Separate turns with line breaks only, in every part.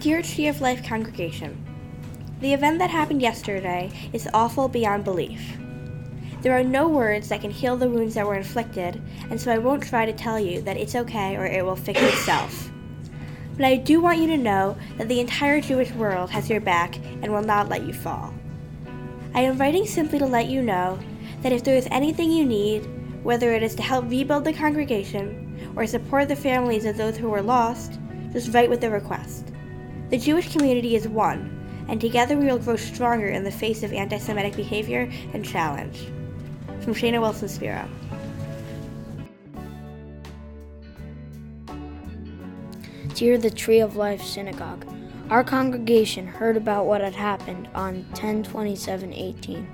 Dear Tree of Life congregation, the event that happened yesterday is awful beyond belief. There are no words that can heal the wounds that were inflicted, and so I won't try to tell you that it's okay or it will fix itself. But I do want you to know that the entire Jewish world has your back and will not let you fall. I am writing simply to let you know that if there is anything you need, whether it is to help rebuild the congregation or support the families of those who were lost, just write with a request. The Jewish community is one, and together we will grow stronger in the face of anti Semitic behavior and challenge. From Shayna Wilson Spiro.
Dear the Tree of Life Synagogue, our congregation heard about what had happened on 10-27-18.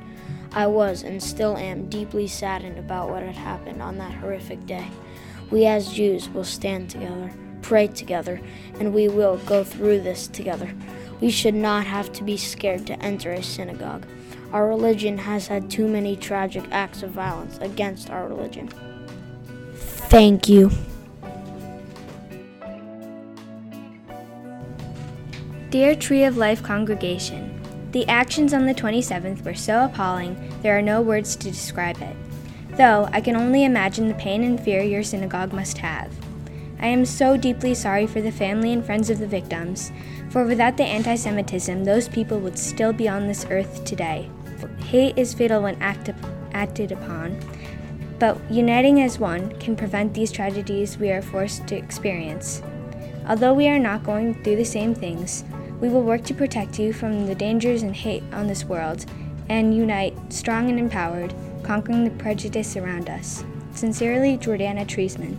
I was and still am deeply saddened about what had happened on that horrific day. We as Jews will stand together pray together, and we will go through this together. We should not have to be scared to enter a synagogue. Our religion has had too many tragic acts of violence against our religion. Thank you.
Dear Tree of Life congregation, the actions on the 27th were so appalling, there are no words to describe it. Though I can only imagine the pain and fear your synagogue must have. I am so deeply sorry for the family and friends of the victims, for without the anti Semitism, those people would still be on this earth today. Hate is fatal when act, acted upon, but uniting as one can prevent these tragedies we are forced to experience. Although we are not going through the same things, we will work to protect you from the dangers and hate on this world and unite, strong and empowered, conquering the prejudice around us. Sincerely, Jordana Treisman.